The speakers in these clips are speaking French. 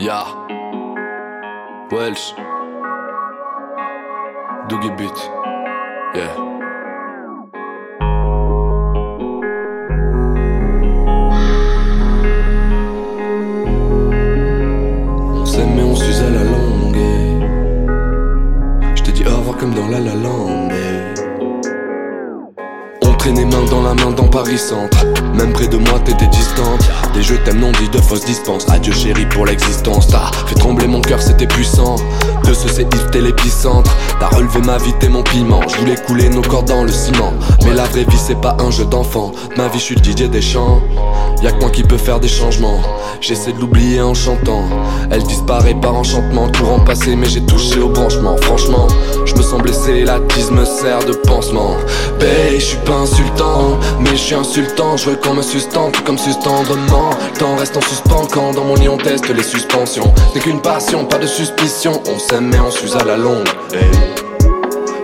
Ya. Welsh. Doogie Beat. Yeah. On s'aime mais on s'use à la longue. Je te dis au revoir comme dans la la land. Traînait main dans la main dans Paris Centre. Même près de moi t'étais distante. Des jeux t'aimes non dit de fausses dispenses Adieu chérie pour l'existence. T'as fait trembler mon cœur c'était puissant. De ce séisme t'es l'épicentre. T'as relevé ma vie t'es mon piment. Je voulais couler nos corps dans le ciment. Mais la vraie vie c'est pas un jeu d'enfant. Ma vie je suis le DJ des champs Y'a que moi qui peut faire des changements. J'essaie de l'oublier en chantant. Elle disparaît par enchantement. Courant passé mais j'ai touché au branchement. Franchement me sens blessé La tise me sert de pansement Babe je suis pas insultant Mais je suis insultant Je veux qu'on me sustente comme sustendrement Le temps reste en suspens Quand dans mon lit on teste les suspensions C'est qu'une passion pas de suspicion On s'aime mais on s'use à la longue.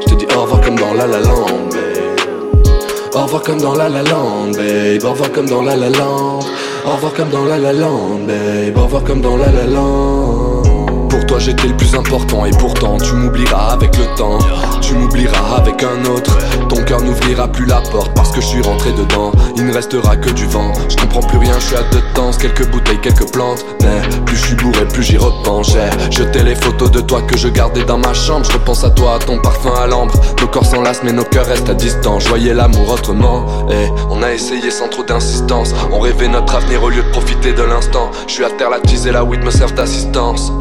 Je te dis au revoir comme dans la la land babe. Au revoir comme dans la la land, babe. Au revoir comme dans la la land. Au revoir comme dans la la land, babe. Au revoir comme dans la la land. Toi j'étais le plus important et pourtant tu m'oublieras avec le temps. Tu m'oublieras avec un autre. Ton cœur n'ouvrira plus la porte parce que je suis rentré dedans. Il ne restera que du vent. Je comprends plus rien, je suis à deux temps. Quelques bouteilles, quelques plantes. Mais plus je suis bourré, plus j'y repense. J'ai jeté les photos de toi que je gardais dans ma chambre. Je repense à toi, à ton parfum à l'ambre. Nos corps s'enlacent, mais nos cœurs restent à distance. Je voyais l'amour autrement. Et on a essayé sans trop d'insistance. On rêvait notre avenir au lieu de profiter de l'instant. Je suis à terre, la tease et la weed me servent d'assistance.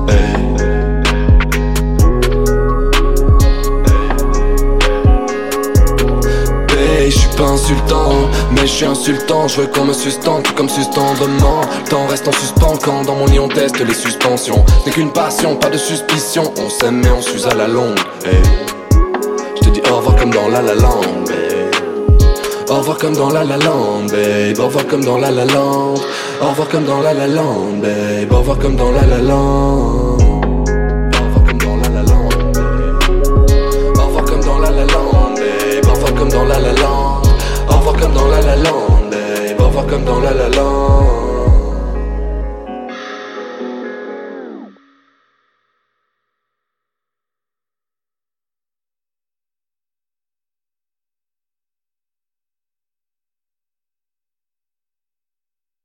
Pas insultant, mais je suis insultant. Je veux qu'on me sustente tout comme sustendement. Le temps reste en suspens quand dans mon lit on teste les suspensions. C'est qu'une passion, pas de suspicion. On s'aime mais on s'use à la longue. Hey. Je te dis au revoir comme dans la la land, babe. Au revoir comme dans la la land, babe. Au revoir comme dans la la land. Au revoir comme dans la la land, babe. Au revoir comme dans la la land.